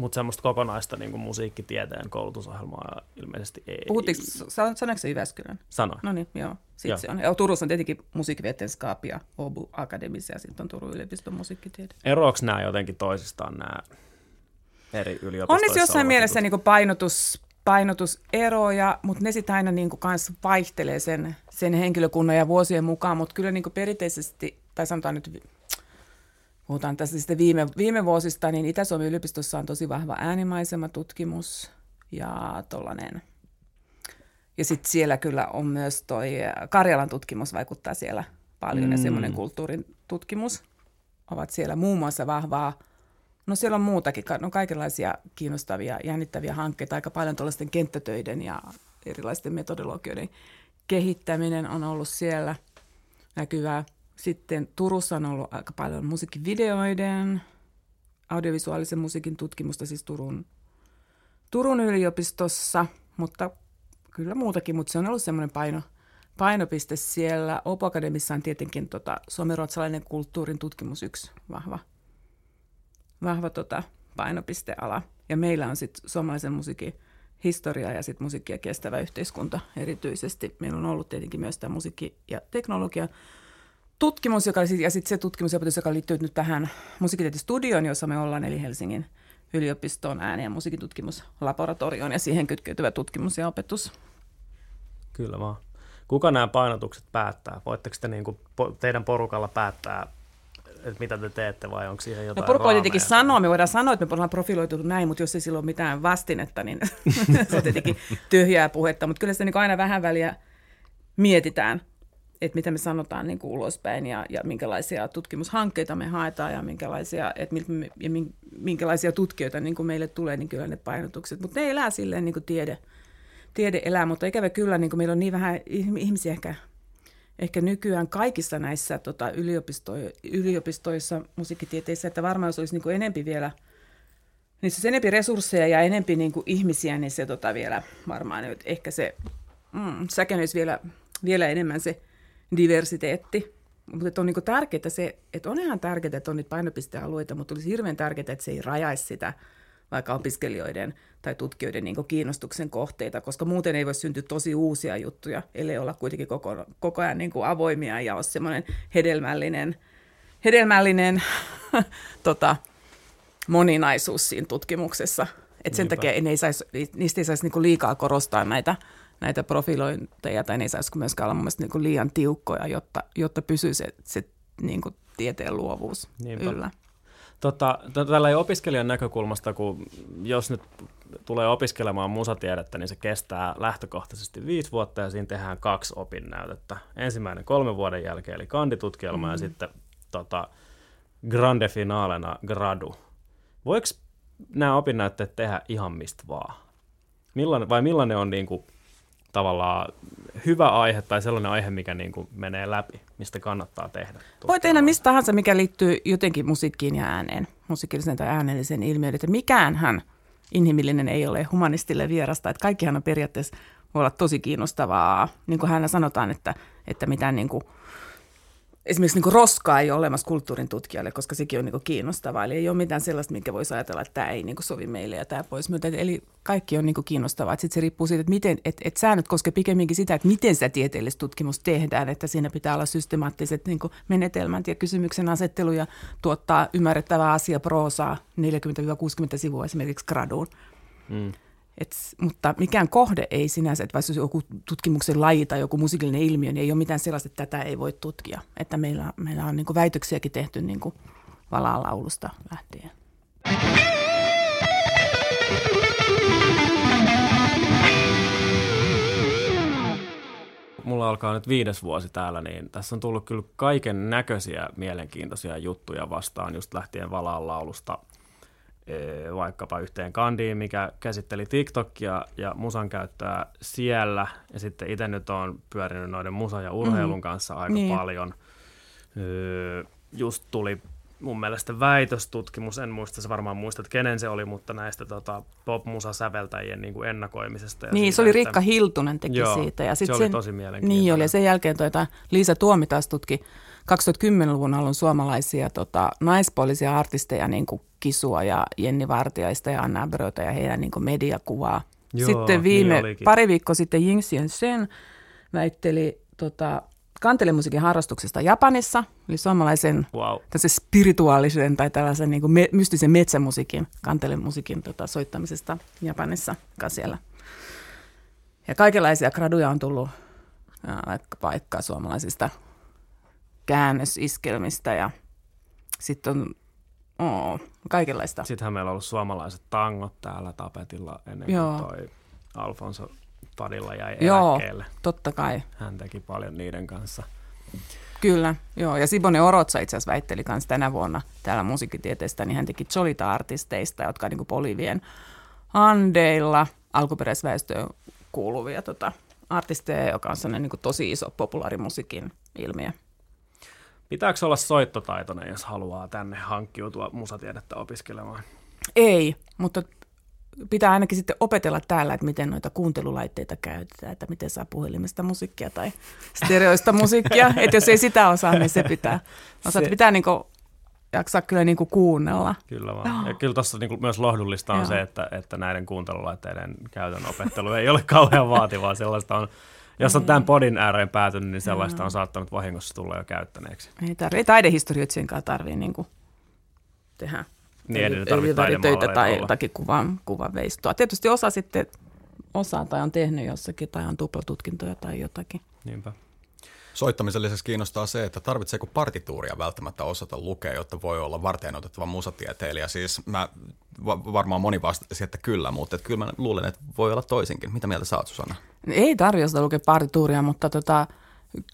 Mutta semmoista kokonaista niin kuin musiikkitieteen koulutusohjelmaa ilmeisesti ei. Puhuttiinko, sanoiko se Jyväskylän? Sanoin. No niin, joo. Sitten joo. se on. Ja Turussa on tietenkin musiikkivetenskap ja Obu Akademisia ja sitten on Turun yliopiston musiikkitiede. Eroako nämä jotenkin toisistaan nämä eri yliopistoissa? On niissä jossain mielessä niin kuin painotus, painotuseroja, mutta ne sitten aina niin kuin kanssa vaihtelee sen, sen henkilökunnan ja vuosien mukaan, mutta kyllä niin kuin perinteisesti, tai sanotaan nyt puhutaan tässä sitten viime, viime vuosista, niin Itä-Suomen yliopistossa on tosi vahva äänimaisematutkimus ja tollainen. Ja sitten siellä kyllä on myös toi Karjalan tutkimus vaikuttaa siellä paljon mm. ja semmoinen kulttuurin tutkimus ovat siellä muun muassa vahvaa. No siellä on muutakin, no kaikenlaisia kiinnostavia, jännittäviä hankkeita, aika paljon tuollaisten kenttätöiden ja erilaisten metodologioiden kehittäminen on ollut siellä näkyvää. Sitten Turussa on ollut aika paljon musiikkivideoiden, audiovisuaalisen musiikin tutkimusta siis Turun, Turun yliopistossa, mutta kyllä muutakin, mutta se on ollut semmoinen paino, painopiste siellä. Opo Akademissa on tietenkin tota, suomenruotsalainen kulttuurin tutkimus yksi vahva, vahva tota, painopisteala. Ja meillä on sitten suomalaisen musiikin historia ja sitten musiikki ja kestävä yhteiskunta erityisesti. Meillä on ollut tietenkin myös tämä musiikki ja teknologia tutkimus, joka, ja sitten se tutkimusopetus, joka liittyy nyt tähän musiikkitieteen jossa me ollaan, eli Helsingin yliopiston ääni- ja musiikintutkimuslaboratorioon ja siihen kytkeytyvä tutkimus ja opetus. Kyllä vaan. Kuka nämä painotukset päättää? Voitteko te niin kuin teidän porukalla päättää, että mitä te teette vai onko siihen jotain No porukka tietenkin sanoa, me voidaan sanoa, että me ollaan profiloitu näin, mutta jos ei sillä ole mitään vastinetta, niin se on tietenkin tyhjää puhetta, mutta kyllä sitä niin aina vähän väliä mietitään että mitä me sanotaan niin kuin ulospäin ja, ja minkälaisia tutkimushankkeita me haetaan ja minkälaisia, että ja minkälaisia tutkijoita niin kuin meille tulee, niin kyllä ne painotukset. Mutta ne elää silleen niin kuin tiede, tiede elää, mutta ikävä kyllä niin kuin meillä on niin vähän ihmisiä ehkä, ehkä nykyään kaikissa näissä tota, yliopisto, yliopistoissa, musiikkitieteissä, että varmaan jos olisi niin kuin enempi vielä – niin se enempi resursseja ja enempi niin kuin ihmisiä, niin se tota vielä varmaan, että ehkä se mm, säkenöisi vielä, vielä enemmän se diversiteetti. Mutta on niin tärkeää se, että on ihan tärkeää, että on niitä painopistealueita, mutta olisi hirveän tärkeää, että se ei rajaisi sitä vaikka opiskelijoiden tai tutkijoiden niin kiinnostuksen kohteita, koska muuten ei voi syntyä tosi uusia juttuja, ellei olla kuitenkin koko, koko ajan niin kuin avoimia ja ole semmoinen hedelmällinen, hedelmällinen tota, moninaisuus siinä tutkimuksessa. Et sen Niinpä. takia ei saisi, niistä ei saisi niin liikaa korostaa näitä – näitä profilointeja, tai ne ei saisi myöskään olla mun mielestä niin kuin liian tiukkoja, jotta, jotta pysyy se, se niin kuin tieteen luovuus Niinpä. yllä. Tota, tällä ei opiskelijan näkökulmasta, kun jos nyt tulee opiskelemaan musatiedettä, niin se kestää lähtökohtaisesti viisi vuotta ja siinä tehdään kaksi opinnäytettä. Ensimmäinen kolmen vuoden jälkeen, eli kanditutkielma mm-hmm. ja sitten tota, grande finaalena gradu. Voiko nämä opinnäytteet tehdä ihan mistä vaan? Millainen, vai millainen on niin kuin, tavallaan hyvä aihe tai sellainen aihe, mikä niin kuin menee läpi, mistä kannattaa tehdä? Voi tehdä mistä tahansa, mikä liittyy jotenkin musiikkiin ja ääneen, musiikillisen tai äänellisen ilmiöön. Että mikäänhän inhimillinen ei ole humanistille vierasta. Että kaikkihan on periaatteessa voi olla tosi kiinnostavaa. Niin kuin hänellä sanotaan, että, että mitään niin kuin – esimerkiksi niin roskaa ei ole olemassa kulttuurin tutkijalle, koska sekin on niin kiinnostavaa. Eli ei ole mitään sellaista, minkä voisi ajatella, että tämä ei niin sovi meille ja tämä pois. Mutta, eli kaikki on niin kiinnostavaa. Sitten se riippuu siitä, että, miten, että, että säännöt koskevat pikemminkin sitä, että miten sitä tieteellistä tutkimusta tehdään. Että siinä pitää olla systemaattiset niin menetelmät ja kysymyksen asettelu ja tuottaa ymmärrettävää asia proosaa 40-60 sivua esimerkiksi graduun. Mm. Et, mutta mikään kohde ei sinänsä, että vaikka joku tutkimuksen laji tai joku musiikillinen ilmiö, niin ei ole mitään sellaista, että tätä ei voi tutkia. Että meillä, meillä on niin kuin väitöksiäkin tehty niin kuin laulusta lähtien. Mulla alkaa nyt viides vuosi täällä, niin tässä on tullut kyllä kaiken näköisiä mielenkiintoisia juttuja vastaan, just lähtien valaan laulusta – vaikkapa yhteen kandiin, mikä käsitteli TikTokia ja musan käyttöä siellä. Ja sitten itse nyt on pyörinyt noiden musa- ja urheilun mm. kanssa aika niin. paljon. Just tuli mun mielestä väitöstutkimus, en muista, se varmaan muistat, kenen se oli, mutta näistä tota, pop-musa-säveltäjien niin kuin ennakoimisesta. Ja niin, siitä, se oli Rikka Hiltunen teki joo, siitä. Ja sit se sen, oli tosi mielenkiintoinen. Niin oli, ja sen jälkeen tuota, Liisa Tuomi taas tutki 2010-luvun alun suomalaisia tota, naispuolisia artisteja, niin kuin Kisua ja Jenni Vartiaista ja Anna Brötä ja heidän niin mediakuvaa. Joo, sitten viime, niin pari viikkoa sitten Ying Sen väitteli tota, kantelemusiikin harrastuksesta Japanissa, eli suomalaisen wow. spirituaalisen tai tällaisen niin kuin me, mystisen metsämusiikin, kantelemusiikin tota, soittamisesta Japanissa siellä. Ja kaikenlaisia graduja on tullut vaikka paikkaa suomalaisista käännösiskelmistä ja sitten on oh, kaikenlaista. Sittenhän meillä on ollut suomalaiset tangot täällä tapetilla ennen Joo. kuin toi Alfonso Padilla jäi Joo, eläkkeelle. totta kai. Hän teki paljon niiden kanssa. Kyllä, joo. Ja Sibone Orotsa itse asiassa väitteli myös tänä vuonna täällä musiikkitieteestä, niin hän teki Cholita-artisteista, jotka on niin Polivien Andeilla alkuperäisväestöön kuuluvia tota, artisteja, joka on sellainen niin tosi iso populaarimusiikin ilmiö. Pitääkö olla soittotaitoinen, jos haluaa tänne hankkiutua musatiedettä opiskelemaan? Ei, mutta pitää ainakin sitten opetella täällä, että miten noita kuuntelulaitteita käytetään, että miten saa puhelimesta musiikkia tai stereoista musiikkia. että jos ei sitä osaa, niin se pitää. Osaat, se... pitää niinku jaksaa kyllä niinku kuunnella. Kyllä vaan. Ja kyllä tuossa niinku myös lohdullista on Joo. se, että, että näiden kuuntelulaitteiden käytön opettelu ei ole kauhean vaativaa. Sellaista on jos on tämän podin ääreen päätynyt, niin sellaista on saattanut vahingossa tulla jo käyttäneeksi. Ei, tarvi, ei taidehistorioitsienkaan tarvitse niin kuin tehdä niin, eli, töitä tai jotakin kuvan, kuvan veistoa. Tietysti osa sitten osaa tai on tehnyt jossakin tai on tuplatutkintoja tai jotakin. Niinpä. Soittamisen lisäksi kiinnostaa se, että tarvitseeko partituuria välttämättä osata lukea, jotta voi olla varten otettava musatieteilijä. Siis mä varmaan moni vastasi, että kyllä, mutta että kyllä mä luulen, että voi olla toisinkin. Mitä mieltä sä oot, Susanna? Ei tarvitse lukea partituuria, mutta tota,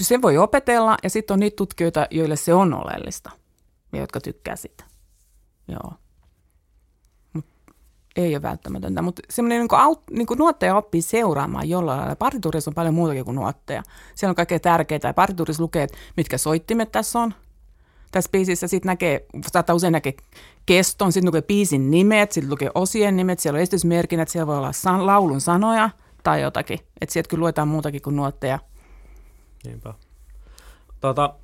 se voi opetella ja sitten on niitä tutkijoita, joille se on oleellista ja jotka tykkää sitä. Joo. Ei ole välttämätöntä, mutta semmoinen niin kuin, niin nuotteja oppii seuraamaan jollain lailla. Partituurissa on paljon muutakin kuin nuotteja. Siellä on kaikkea tärkeää. Ja partituurissa lukee, että mitkä soittimet tässä on. Tässä biisissä sitten näkee, saattaa usein näkee keston, sitten lukee biisin nimet, sitten lukee osien nimet, siellä on esitysmerkinnät, siellä voi olla san, laulun sanoja – tai jotakin. Että sieltä kyllä luetaan muutakin kuin nuotteja. Niinpä. Tota,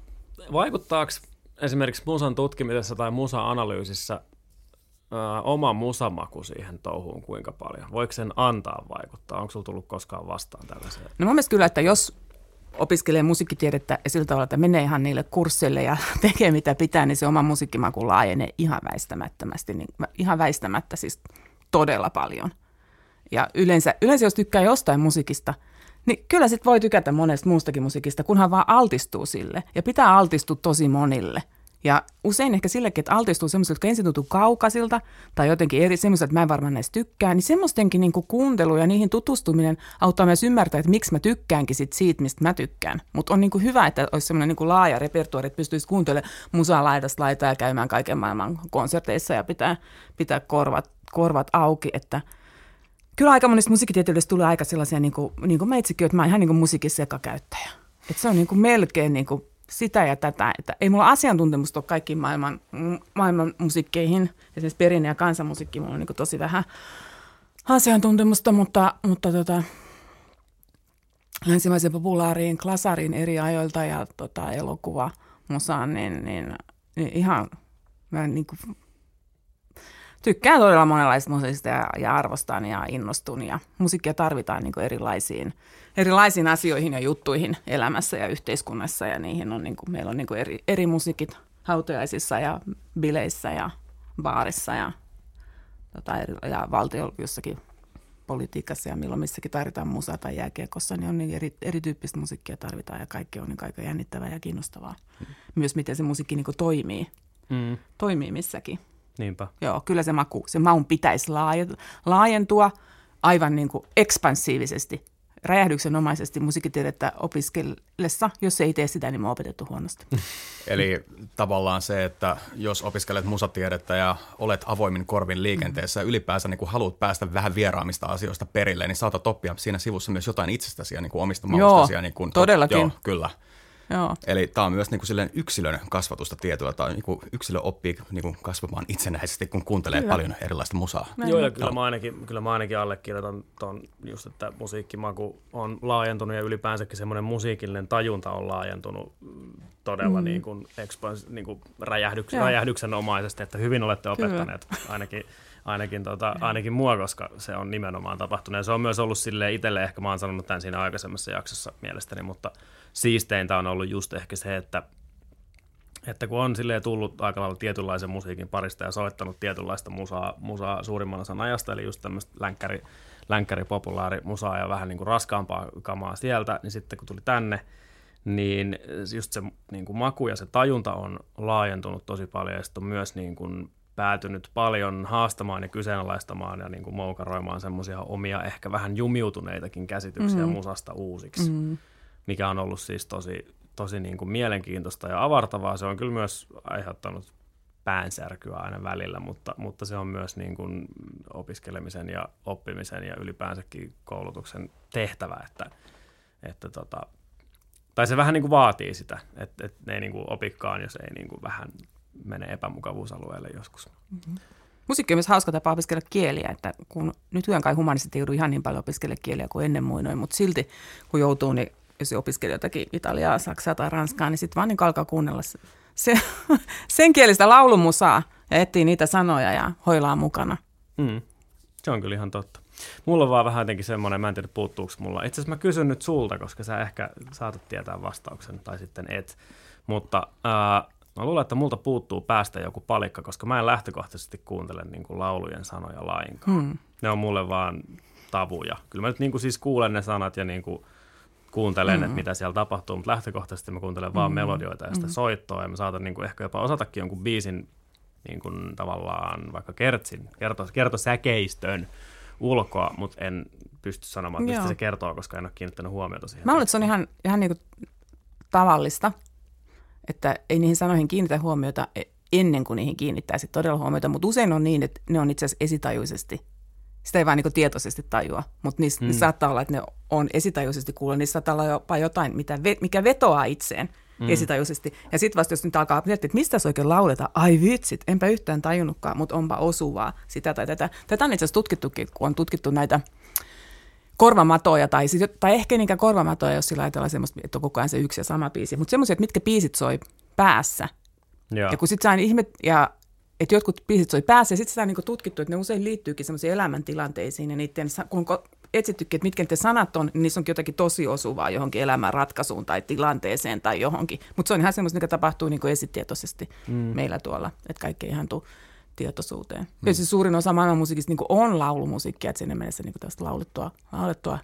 vaikuttaako esimerkiksi musan tutkimisessa tai musa-analyysissä oma musamaku siihen touhuun kuinka paljon? Voiko sen antaa vaikuttaa? Onko sinulla tullut koskaan vastaan tällaiseen? No mielestä kyllä, että jos opiskelee musiikkitiedettä ja sillä tavalla, että menee ihan niille kursseille ja tekee mitä pitää, niin se oma musiikkimaku laajenee ihan väistämättömästi, niin ihan väistämättä siis todella paljon. Ja yleensä, yleensä jos tykkää jostain musiikista, niin kyllä sit voi tykätä monesta muustakin musiikista, kunhan vaan altistuu sille. Ja pitää altistua tosi monille. Ja usein ehkä sillekin, että altistuu semmoisilta, jotka ensin tuntuu kaukaisilta tai jotenkin eri semmoiset, että mä en varmaan näistä tykkää, niin semmoistenkin niin kuin kuuntelu ja niihin tutustuminen auttaa myös ymmärtää, että miksi mä tykkäänkin sit siitä, mistä mä tykkään. Mutta on niin kuin hyvä, että olisi semmoinen niin laaja repertuari, että pystyisi kuuntelemaan musaa laidasta laitaa ja käymään kaiken maailman konserteissa ja pitää, pitää korvat, korvat auki, että kyllä aika monista musiikkitieteilijöistä tulee aika sellaisia, niin kuin, niin kuin mä itsekin, että mä oon ihan niin kuin musiikin sekakäyttäjä. Että se on niin kuin melkein niin kuin sitä ja tätä, että ei mulla asiantuntemusta ole kaikkiin maailman, maailman musiikkeihin, esimerkiksi perinne- ja kansanmusiikki, mulla on niin tosi vähän asiantuntemusta, mutta, mutta tota, länsimaisen populaariin klasariin eri ajoilta ja tota, elokuva musaan, niin, niin, niin ihan mä niin kuin tykkään todella monenlaista musiikista ja, ja arvostan ja innostun ja musiikkia tarvitaan niin erilaisiin, erilaisiin asioihin ja juttuihin elämässä ja yhteiskunnassa ja niihin on niin kuin, meillä on niin kuin eri, eri musiikit hautajaisissa ja bileissä ja baarissa ja, tota, eri, ja valtio jossakin politiikassa ja milloin missäkin tarvitaan musaa tai jääkiekossa, niin on niin eri, erityyppistä musiikkia tarvitaan ja kaikki on niin aika jännittävää ja kiinnostavaa. Mm. Myös miten se musiikki niin toimii, mm. toimii missäkin. Niinpä. Joo, kyllä se maku, se maun pitäisi laajentua aivan niin kuin ekspansiivisesti, räjähdyksenomaisesti musiikkitiedettä opiskellessa. Jos ei tee sitä, niin mä oon opetettu huonosti. Eli tavallaan se, että jos opiskelet musatiedettä ja olet avoimin korvin liikenteessä mm-hmm. ja ylipäänsä niin kuin haluat päästä vähän vieraamista asioista perille, niin saatat oppia siinä sivussa myös jotain itsestäsi ja niin kuin omista maustasi. Joo, niin kuin, todellakin. Joo, kyllä. Joo. Eli tämä on myös niin kuin yksilön kasvatusta tietyllä. Tai niin kuin yksilö oppii niin kuin kasvamaan itsenäisesti, kun kuuntelee kyllä. paljon erilaista musaa. Näin. Joo, ja kyllä mä ainakin, kyllä mä ainakin allekirjoitan tuon just, että musiikkimaku on laajentunut ja ylipäänsäkin semmoinen musiikillinen tajunta on laajentunut todella mm. niin kuin, niin kuin räjähdyks, räjähdyksenomaisesti, että hyvin olette opettaneet kyllä. ainakin ainakin, tota, ainakin mua, koska se on nimenomaan tapahtunut. Ja se on myös ollut sille itselle, ehkä mä oon sanonut tämän siinä aikaisemmassa jaksossa mielestäni, mutta siisteintä on ollut just ehkä se, että, että kun on silleen tullut aika lailla tietynlaisen musiikin parista ja soittanut tietynlaista musaa, musaa suurimman osan ajasta, eli just tämmöistä länkkäri, länkkäri populaari musaa ja vähän niin kuin raskaampaa kamaa sieltä, niin sitten kun tuli tänne, niin just se niin kuin maku ja se tajunta on laajentunut tosi paljon ja sitten on myös niin kuin päätynyt paljon haastamaan ja kyseenalaistamaan ja niin kuin moukaroimaan semmoisia omia ehkä vähän jumiutuneitakin käsityksiä mm-hmm. musasta uusiksi, mm-hmm. mikä on ollut siis tosi, tosi niin kuin mielenkiintoista ja avartavaa. Se on kyllä myös aiheuttanut päänsärkyä aina välillä, mutta, mutta se on myös niin kuin opiskelemisen ja oppimisen ja ylipäänsäkin koulutuksen tehtävä, että, että tota, tai se vähän niin kuin vaatii sitä, että, että ne ei niin kuin opikaan, jos ei niin kuin vähän menee epämukavuusalueelle joskus. Mm-hmm. Musiikki on myös hauska tapa opiskella kieliä, että kun nykyään kai humanistit joudu ihan niin paljon opiskella kieliä kuin ennen muinoin, mutta silti kun joutuu, niin jos opiskelee jotakin Italiaa, Saksaa tai Ranskaa, niin sitten vaan niin alkaa kuunnella se, se, sen kielistä laulumusaa ja etsii niitä sanoja ja hoilaa mukana. Mm. Se on kyllä ihan totta. Mulla on vaan vähän jotenkin semmoinen, mä en tiedä puuttuuko mulla. Itse asiassa mä kysyn nyt sulta, koska sä ehkä saatat tietää vastauksen tai sitten et. Mutta äh, Mä luulen, että multa puuttuu päästä joku palikka, koska mä en lähtökohtaisesti kuuntele niin kuin laulujen sanoja lainkaan. Hmm. Ne on mulle vaan tavuja. Kyllä mä nyt niin kuin siis kuulen ne sanat ja niin kuin kuuntelen, hmm. että mitä siellä tapahtuu, mutta lähtökohtaisesti mä kuuntelen vaan hmm. melodioita ja sitä hmm. soittoa ja mä saatan niin kuin ehkä jopa osatakin jonkun biisin niin kuin tavallaan vaikka kertsin, kerto, kertosäkeistön ulkoa, mutta en pysty sanomaan, mistä se kertoo, koska en ole kiinnittänyt huomiota siihen. Mä luulen, että se on ihan, ihan niin kuin tavallista, että ei niihin sanoihin kiinnitä huomiota e- ennen kuin niihin kiinnittää sitten todella huomiota, mutta usein on niin, että ne on itse asiassa esitajuisesti. Sitä ei vaan niin tietoisesti tajua, mutta niissä hmm. saattaa olla, että ne on esitajuisesti kuulla. Niissä saattaa olla jopa jotain, mitä, mikä vetoaa itseen hmm. esitajuisesti. Ja sitten vasta, jos nyt alkaa miettiä, että mistä se oikein lauletaan, ai vitsit, enpä yhtään tajunnutkaan, mutta onpa osuvaa sitä tai tätä. Tätä on itse asiassa tutkittukin, kun on tutkittu näitä korvamatoja, tai, siis, tai ehkä niinkään korvamatoja, jos sillä ajatellaan semmoista, että on koko ajan se yksi ja sama biisi, mutta semmoisia, että mitkä biisit soi päässä. Ja, ja kun sitten saa ihme, ja että jotkut biisit soi päässä, ja sitten sitä on niin tutkittu, että ne usein liittyykin semmoisiin elämäntilanteisiin, ja niiden, kun on etsittykin, että mitkä ne sanat on, niin niissä onkin jotakin tosi osuvaa johonkin elämän ratkaisuun tai tilanteeseen tai johonkin. Mutta se on ihan semmoista, mikä tapahtuu niin esitietoisesti mm. meillä tuolla, että kaikki ihan tuu tietoisuuteen. Hmm. Ja siis suurin osa maailman musiikista niin on laulumusiikkia, että sinne mennessä niin tästä laulettua, laulettua,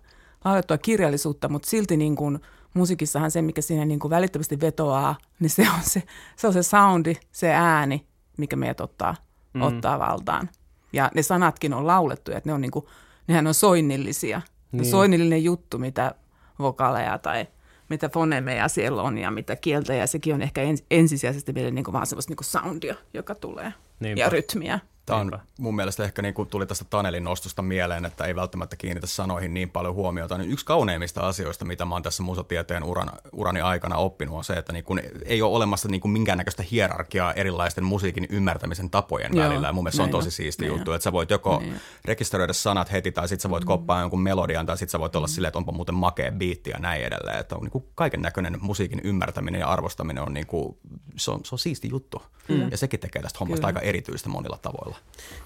laulettua kirjallisuutta, mutta silti niin kuin musiikissahan se, mikä siinä niin kuin välittömästi vetoaa, niin se on se, se on se soundi, se ääni, mikä meidät ottaa, mm. ottaa valtaan. Ja ne sanatkin on laulettu, että ne on niin kuin, nehän on soinnillisia. Niin. Soinnillinen juttu, mitä vokaaleja tai mitä fonemeja siellä on ja mitä kieltä, ja sekin on ehkä ensisijaisesti vielä niin kuin vaan sellaista niin kuin soundia, joka tulee, Niinpä. ja rytmiä. Tämä on mun mielestä ehkä niin kuin tuli tästä Tanelin nostosta mieleen, että ei välttämättä kiinnitä sanoihin niin paljon huomiota. Niin yksi kauneimmista asioista, mitä mä oon tässä musatieteen uran, urani aikana oppinut, on se, että niin kuin ei ole olemassa niin kuin minkäännäköistä hierarkiaa erilaisten musiikin ymmärtämisen tapojen Joo, välillä. Ja mun mielestä se on tosi siisti niin juttu, että sä voit joko niin. rekisteröidä sanat heti, tai sitten sä voit mm. koppaa jonkun melodian, tai sitten sä voit olla mm. silleen, että onpa muuten makea biitti ja näin edelleen. Että on niin kuin kaiken näköinen musiikin ymmärtäminen ja arvostaminen on, niin kuin, se on, se on siisti juttu. Mm. Ja sekin tekee tästä hommasta Kyllä. aika erityistä monilla tavoilla.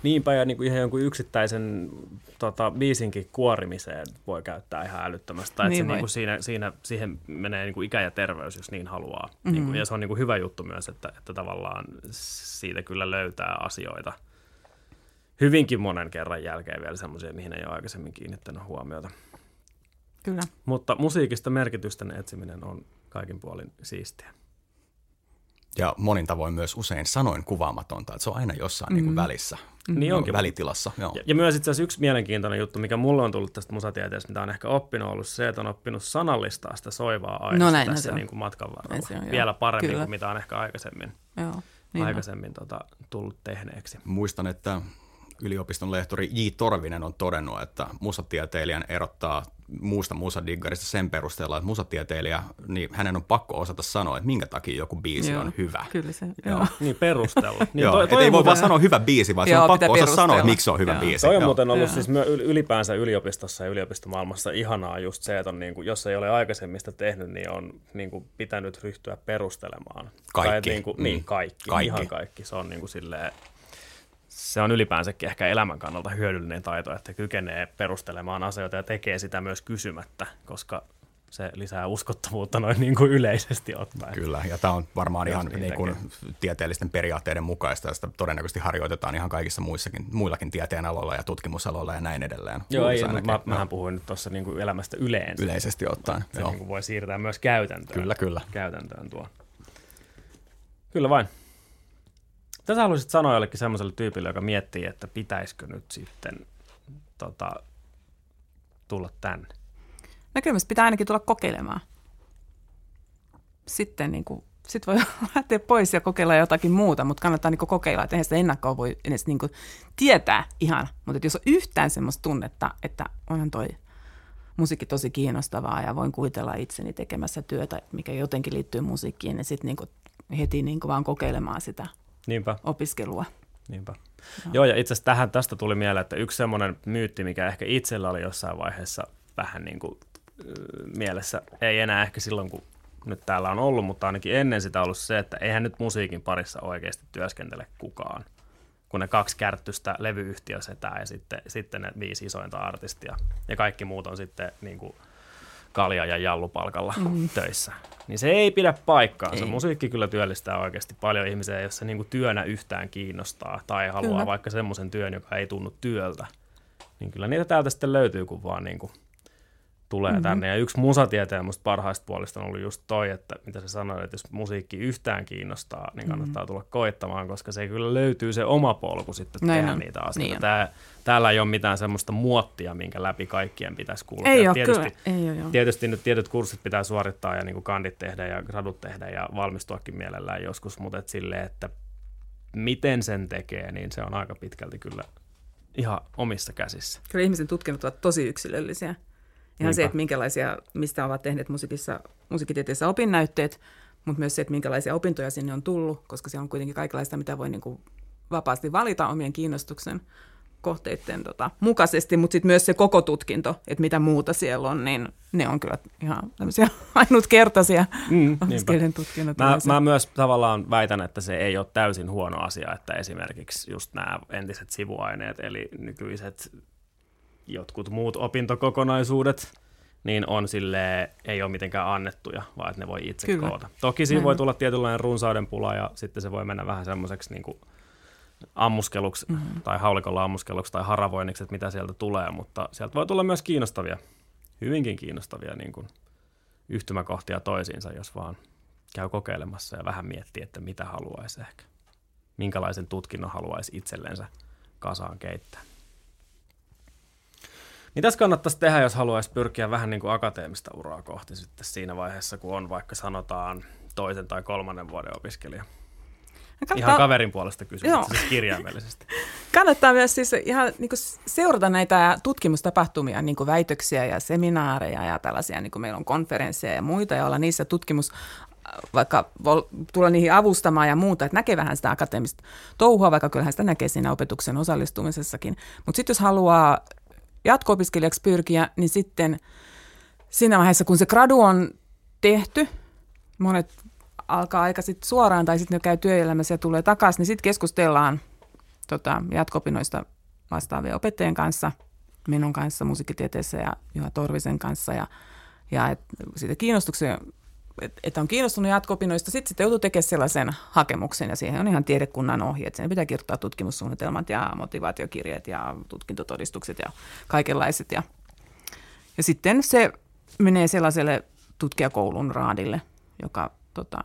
Niinpä, ja niin kuin ihan jonkun yksittäisen tota, biisinkin kuorimiseen voi käyttää ihan älyttömästi. Tai niin se, niin kuin siinä, siinä, siihen menee niin kuin ikä ja terveys, jos niin haluaa. Mm-hmm. Niin kuin, ja se on niin kuin hyvä juttu myös, että, että tavallaan siitä kyllä löytää asioita hyvinkin monen kerran jälkeen vielä semmoisia, mihin ei ole aikaisemmin kiinnittänyt huomiota. Kyllä. Mutta musiikista merkitysten etsiminen on kaikin puolin siistiä ja monin tavoin myös usein sanoin kuvaamatonta, että se on aina jossain mm. niin kuin välissä, mm. niin onkin. välitilassa. Joo. Ja, ja myös itse asiassa yksi mielenkiintoinen juttu, mikä mulle on tullut tästä musatieteestä, mitä on ehkä oppinut, ollut se, että on oppinut sanallistaa sitä soivaa aina no näin, tässä niin kuin matkan varrella. Se on, Vielä paremmin Kyllä. kuin mitä on ehkä aikaisemmin, joo, niin aikaisemmin tota, tullut tehneeksi. Muistan, että yliopiston lehtori J. Torvinen on todennut, että musatieteilijän erottaa muusta musadiggarista sen perusteella, että musatieteilijä, niin hänen on pakko osata sanoa, että minkä takia joku biisi joo, on hyvä. Kyllä se, joo. joo. Niin perustella. Niin joo, toi, toi ei voi vaan sanoa hyvä biisi, vaan joo, se on pakko osata sanoa, että miksi se on hyvä joo. biisi. Toi on joo. muuten ollut joo. siis ylipäänsä yliopistossa ja yliopistomaailmassa ihanaa just se, että on niin kuin, jos ei ole aikaisemmista tehnyt, niin on niin kuin pitänyt ryhtyä perustelemaan. Kaikki. Tai, niin, kuin, niin, mm. kaikki, kaikki. Ihan kaikki. Se on niin kuin silleen, se on ylipäänsäkin ehkä elämän kannalta hyödyllinen taito, että kykenee perustelemaan asioita ja tekee sitä myös kysymättä, koska se lisää uskottavuutta noin niin kuin yleisesti ottaen. Kyllä, ja tämä on varmaan ihan niin kuin tieteellisten periaatteiden mukaista, ja sitä todennäköisesti harjoitetaan ihan kaikissa muissakin, muillakin tieteenaloilla ja tutkimusaloilla ja näin edelleen. Joo, ei, mutta mä, mähän puhuin nyt tuossa niin kuin elämästä yleensä. Yleisesti ottaen, Se niin kuin voi siirtää myös käytäntöön. Kyllä, kyllä. Käytäntöön tuo. Kyllä vain. Mitä sä haluaisit sanoa jollekin semmoiselle tyypille, joka miettii, että pitäisikö nyt sitten tota, tulla tänne? No kyllä pitää ainakin tulla kokeilemaan. Sitten niin kuin, sit voi lähteä pois ja kokeilla jotakin muuta, mutta kannattaa niin kokeilla, että eihän sitä ennakkoa voi edes niin tietää ihan. Mutta jos on yhtään semmoista tunnetta, että onhan toi musiikki tosi kiinnostavaa ja voin kuvitella itseni tekemässä työtä, mikä jotenkin liittyy musiikkiin, niin sitten niin heti niin vaan kokeilemaan sitä – Niinpä. opiskelua. Niinpä. No. Joo, ja itse asiassa tähän, tästä tuli mieleen, että yksi semmoinen myytti, mikä ehkä itsellä oli jossain vaiheessa vähän niin kuin mielessä, ei enää ehkä silloin, kun nyt täällä on ollut, mutta ainakin ennen sitä ollut se, että eihän nyt musiikin parissa oikeasti työskentele kukaan. Kun ne kaksi kärttystä levyyhtiö setää ja sitten, sitten ne viisi isointa artistia ja kaikki muut on sitten niin kuin – kalja- ja jallupalkalla mm. töissä. Niin se ei pidä paikkaa. Se musiikki kyllä työllistää oikeasti paljon ihmisiä, jos se niinku työnä yhtään kiinnostaa tai haluaa kyllä. vaikka semmoisen työn, joka ei tunnu työltä. Niin kyllä niitä täältä sitten löytyy, kun vaan niinku tulee mm-hmm. tänne. Ja yksi musatieteen musta parhaista puolista on ollut just toi, että mitä se sanoi, että jos musiikki yhtään kiinnostaa, niin kannattaa mm-hmm. tulla koittamaan, koska se kyllä löytyy se oma polku sitten Näin tehdä on. niitä asioita. Niin Tää, täällä ei ole mitään semmoista muottia, minkä läpi kaikkien pitäisi kulkea. Ei ole, tietysti, kyllä. Ei ole, joo. tietysti nyt tietyt kurssit pitää suorittaa ja niin kuin kandit tehdä ja gradut tehdä ja valmistuakin mielellään joskus, mutta et silleen, että miten sen tekee, niin se on aika pitkälti kyllä ihan omissa käsissä. Kyllä ihmisen tutkinnot ovat tosi yksilöllisiä. Ihan se, että minkälaisia, mistä ovat tehneet musiikissa, musiikkitieteessä opinnäytteet, mutta myös se, että minkälaisia opintoja sinne on tullut, koska se on kuitenkin kaikenlaista, mitä voi niin kuin vapaasti valita omien kiinnostuksen kohteiden tota, mukaisesti, mutta sitten myös se koko tutkinto, että mitä muuta siellä on, niin ne on kyllä ihan tämmöisiä ainutkertaisia mm, tutkinnot. Mä, mä myös tavallaan väitän, että se ei ole täysin huono asia, että esimerkiksi just nämä entiset sivuaineet, eli nykyiset jotkut muut opintokokonaisuudet, niin on sille ei ole mitenkään annettuja, vaan että ne voi itse Kyllä. koota. Toki siinä Näin. voi tulla tietynlainen runsauden pula ja sitten se voi mennä vähän semmoiseksi niin ammuskeluksi mm-hmm. tai haulikolla ammuskeluksi tai haravoinniksi, että mitä sieltä tulee, mutta sieltä voi tulla myös kiinnostavia, hyvinkin kiinnostavia niin kuin yhtymäkohtia toisiinsa, jos vaan käy kokeilemassa ja vähän miettii, että mitä haluaisi ehkä. Minkälaisen tutkinnon haluaisi itsellensä kasaan keittää. Mitäs kannattaisi tehdä, jos haluaisi pyrkiä vähän niin kuin akateemista uraa kohti sitten siinä vaiheessa, kun on vaikka sanotaan toisen tai kolmannen vuoden opiskelija? Kannattaa... Ihan kaverin puolesta kysymys, siis kirjaimellisesti. Kannattaa myös siis ihan niin seurata näitä tutkimustapahtumia, niin kuin väitöksiä ja seminaareja ja tällaisia, niin kuin meillä on konferensseja ja muita, ja olla niissä tutkimus vaikka tulla niihin avustamaan ja muuta, että näkee vähän sitä akateemista touhua, vaikka kyllähän sitä näkee siinä opetuksen osallistumisessakin. Mutta sitten jos haluaa jatko-opiskelijaksi pyrkiä, niin sitten siinä vaiheessa, kun se gradu on tehty, monet alkaa aika sitten suoraan tai sitten ne käy työelämässä ja tulee takaisin, niin sitten keskustellaan tota, jatko-opinnoista vastaavien opettajien kanssa, minun kanssa musiikkitieteessä ja Juha Torvisen kanssa ja, ja et, siitä kiinnostuksen että on kiinnostunut jatko-opinnoista, sitten sitten joutuu tekemään sellaisen hakemuksen ja siihen on ihan tiedekunnan ohjeet. Sen pitää kirjoittaa tutkimussuunnitelmat ja motivaatiokirjeet ja tutkintotodistukset ja kaikenlaiset. Ja, ja sitten se menee sellaiselle tutkijakoulun raadille, joka tota,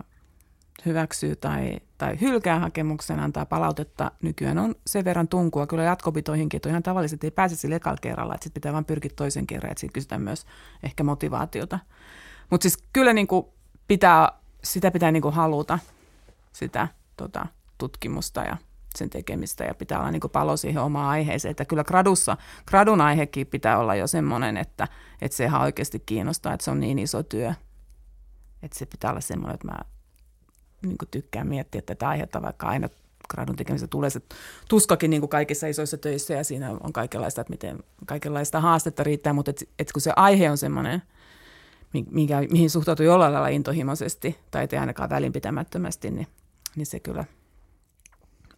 hyväksyy tai, tai hylkää hakemuksen, antaa palautetta. Nykyään on sen verran tunkua kyllä jatkopitoihinkin, että on ihan tavalliset, ei pääse sille ekalla kerralla, että sitten pitää vain pyrkiä toisen kerran, että sitten kysytään myös ehkä motivaatiota. Mutta siis kyllä niin kuin pitää, sitä pitää niin kuin haluta, sitä tota, tutkimusta ja sen tekemistä ja pitää olla niin kuin palo siihen omaan aiheeseen. Että kyllä gradussa, gradun aihekin pitää olla jo semmoinen, että, että se ihan oikeasti kiinnostaa, että se on niin iso työ. Että se pitää olla semmoinen, että mä niin kuin tykkään miettiä tätä aihetta, vaikka aina gradun tekemistä tulee se tuskakin niin kuin kaikissa isoissa töissä ja siinä on kaikenlaista, että miten kaikenlaista haastetta riittää, mutta et, et kun se aihe on semmoinen – mikä, mihin suhtautuu jollain lailla intohimoisesti tai ei ainakaan välinpitämättömästi, niin, niin se kyllä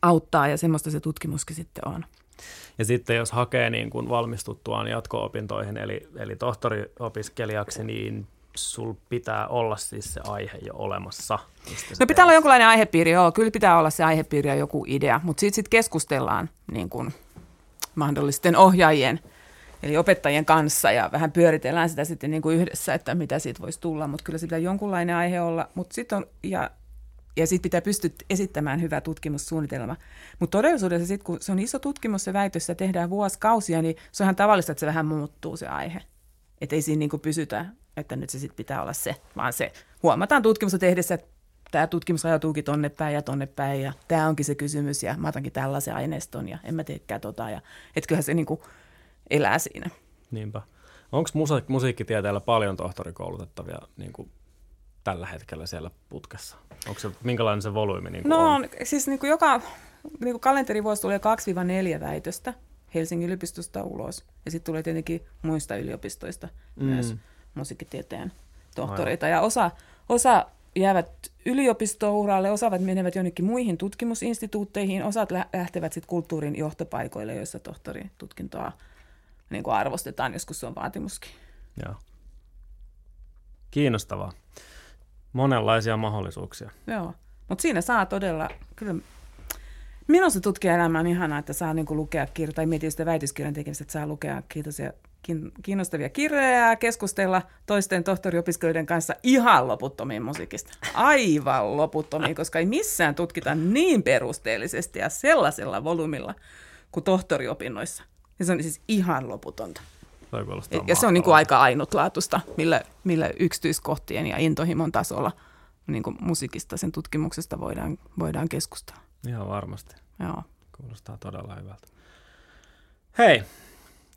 auttaa ja semmoista se tutkimuskin sitten on. Ja sitten jos hakee niin kuin valmistuttuaan jatko-opintoihin, eli, eli tohtoriopiskelijaksi, niin sul pitää olla siis se aihe jo olemassa. No pitää teet. olla jonkinlainen aihepiiri, joo. Kyllä pitää olla se aihepiiri ja joku idea, mutta siitä sitten keskustellaan niin kuin mahdollisten ohjaajien – eli opettajien kanssa ja vähän pyöritellään sitä sitten niin kuin yhdessä, että mitä siitä voisi tulla, mutta kyllä sitä jonkunlainen aihe olla, mutta sitten on, ja, ja sitten pitää pystyä esittämään hyvä tutkimussuunnitelma. Mutta todellisuudessa sitten, kun se on iso tutkimus se väitös, tehdään vuosikausia, niin se on ihan tavallista, että se vähän muuttuu se aihe. Että ei siinä niin kuin pysytä, että nyt se sitten pitää olla se, vaan se huomataan tutkimusta tehdessä, että tämä tutkimus ajautuukin tonne päin ja tonne päin ja tämä onkin se kysymys ja mä otankin tällaisen aineiston ja en mä teekään tota. Ja, kyllähän se niin kuin, elää siinä. Niinpä. Onko musa- musiikkitieteellä paljon tohtorikoulutettavia niin kuin tällä hetkellä siellä putkessa? Onko se, minkälainen se volyymi niin no, on? siis niin kuin joka niin kuin kalenterivuosi tulee 2-4 väitöstä Helsingin yliopistosta ulos. Ja sitten tulee tietenkin muista yliopistoista mm. myös musiikkitieteen tohtoreita. Aivan. Ja osa, osa jäävät yliopistouralle, osaavat menevät jonnekin muihin tutkimusinstituutteihin, osat lähtevät sitten kulttuurin johtopaikoille, joissa tohtoritutkintoa niin kuin arvostetaan, joskus se on vaatimuskin. Joo. Kiinnostavaa. Monenlaisia mahdollisuuksia. Joo, mutta siinä saa todella, kyllä minusta tutkijaelämä on ihanaa, että saa niin kuin lukea kirjoja, tai mietin sitä väitöskirjan tekemistä, että saa lukea kiitosia, kiinnostavia kirjoja ja keskustella toisten tohtoriopiskelijoiden kanssa ihan loputtomiin musiikista. Aivan loputtomiin, koska ei missään tutkita niin perusteellisesti ja sellaisella volyymilla kuin tohtoriopinnoissa. Ja se on siis ihan loputonta. Ja, ja se on niin kuin aika ainutlaatuista, millä, millä yksityiskohtien ja intohimon tasolla niin kuin musiikista, sen tutkimuksesta voidaan, voidaan keskustella. Ihan varmasti. Joo. Kuulostaa todella hyvältä. Hei,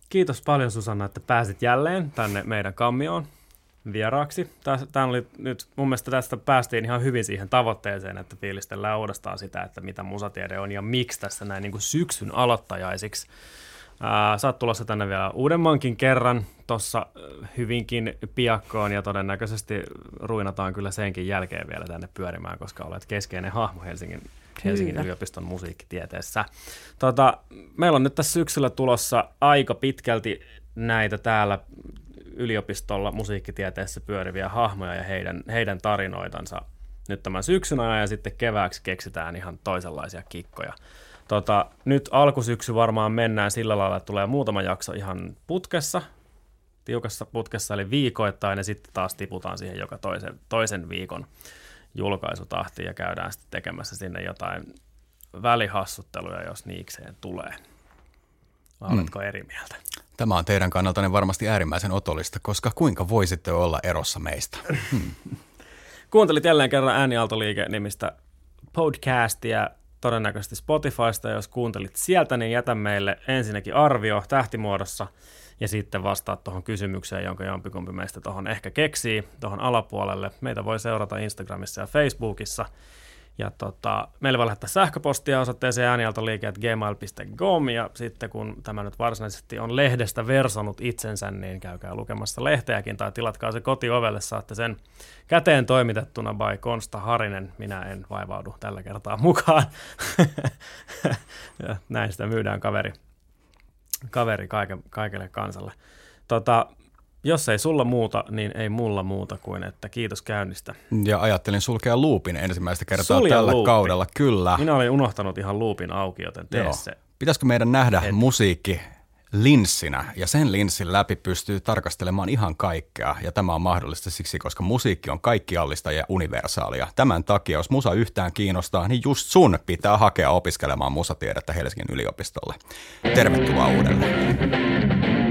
kiitos paljon Susanna, että pääsit jälleen tänne meidän kammioon vieraaksi. Tämä oli nyt, mun mielestä tästä päästiin ihan hyvin siihen tavoitteeseen, että fiilistellään uudestaan sitä, että mitä musatiede on ja miksi tässä näin niin kuin syksyn aloittajaisiksi Ää, sä oot tulossa tänne vielä uudemmankin kerran tuossa hyvinkin piakkoon ja todennäköisesti ruinataan kyllä senkin jälkeen vielä tänne pyörimään, koska olet keskeinen hahmo Helsingin, Helsingin yliopiston musiikkitieteessä. Tota, meillä on nyt tässä syksyllä tulossa aika pitkälti näitä täällä yliopistolla musiikkitieteessä pyöriviä hahmoja ja heidän, heidän tarinoitansa nyt tämän syksyn ajan ja sitten kevääksi keksitään ihan toisenlaisia kikkoja. Tota, nyt alkusyksy varmaan mennään sillä lailla, että tulee muutama jakso ihan putkessa, tiukassa putkessa, eli viikoittain, ja sitten taas tiputaan siihen joka toisen, toisen viikon julkaisutahtiin ja käydään sitten tekemässä sinne jotain välihassutteluja, jos niikseen tulee. Vai oletko mm. eri mieltä? Tämä on teidän kannaltanne varmasti äärimmäisen otollista, koska kuinka voisitte olla erossa meistä? Hmm. Kuuntelit jälleen kerran Äänialtoliike-nimistä podcastia todennäköisesti Spotifysta. Jos kuuntelit sieltä, niin jätä meille ensinnäkin arvio tähtimuodossa ja sitten vastaat tuohon kysymykseen, jonka jompikumpi meistä tuohon ehkä keksii tuohon alapuolelle. Meitä voi seurata Instagramissa ja Facebookissa – ja tota, meille voi lähettää sähköpostia osoitteeseen äänialtoliike.gmail.com ja sitten kun tämä nyt varsinaisesti on lehdestä versonut itsensä, niin käykää lukemassa lehteäkin tai tilatkaa se kotiovelle, saatte sen käteen toimitettuna by Konsta Harinen. Minä en vaivaudu tällä kertaa mukaan. ja näin sitä myydään kaveri, kaveri kaike, kaikelle kansalle. Tota, jos ei sulla muuta, niin ei mulla muuta kuin, että kiitos käynnistä. Ja ajattelin sulkea luupin ensimmäistä kertaa Sulja tällä luupi. kaudella, kyllä. Minä olin unohtanut ihan luupin auki, joten tee Joo. se. Pitäisikö meidän nähdä Et... musiikki linssinä, ja sen linssin läpi pystyy tarkastelemaan ihan kaikkea, ja tämä on mahdollista siksi, koska musiikki on kaikkiallista ja universaalia. Tämän takia, jos musa yhtään kiinnostaa, niin just sun pitää hakea opiskelemaan musatiedettä Helsingin yliopistolle. Tervetuloa uudelleen.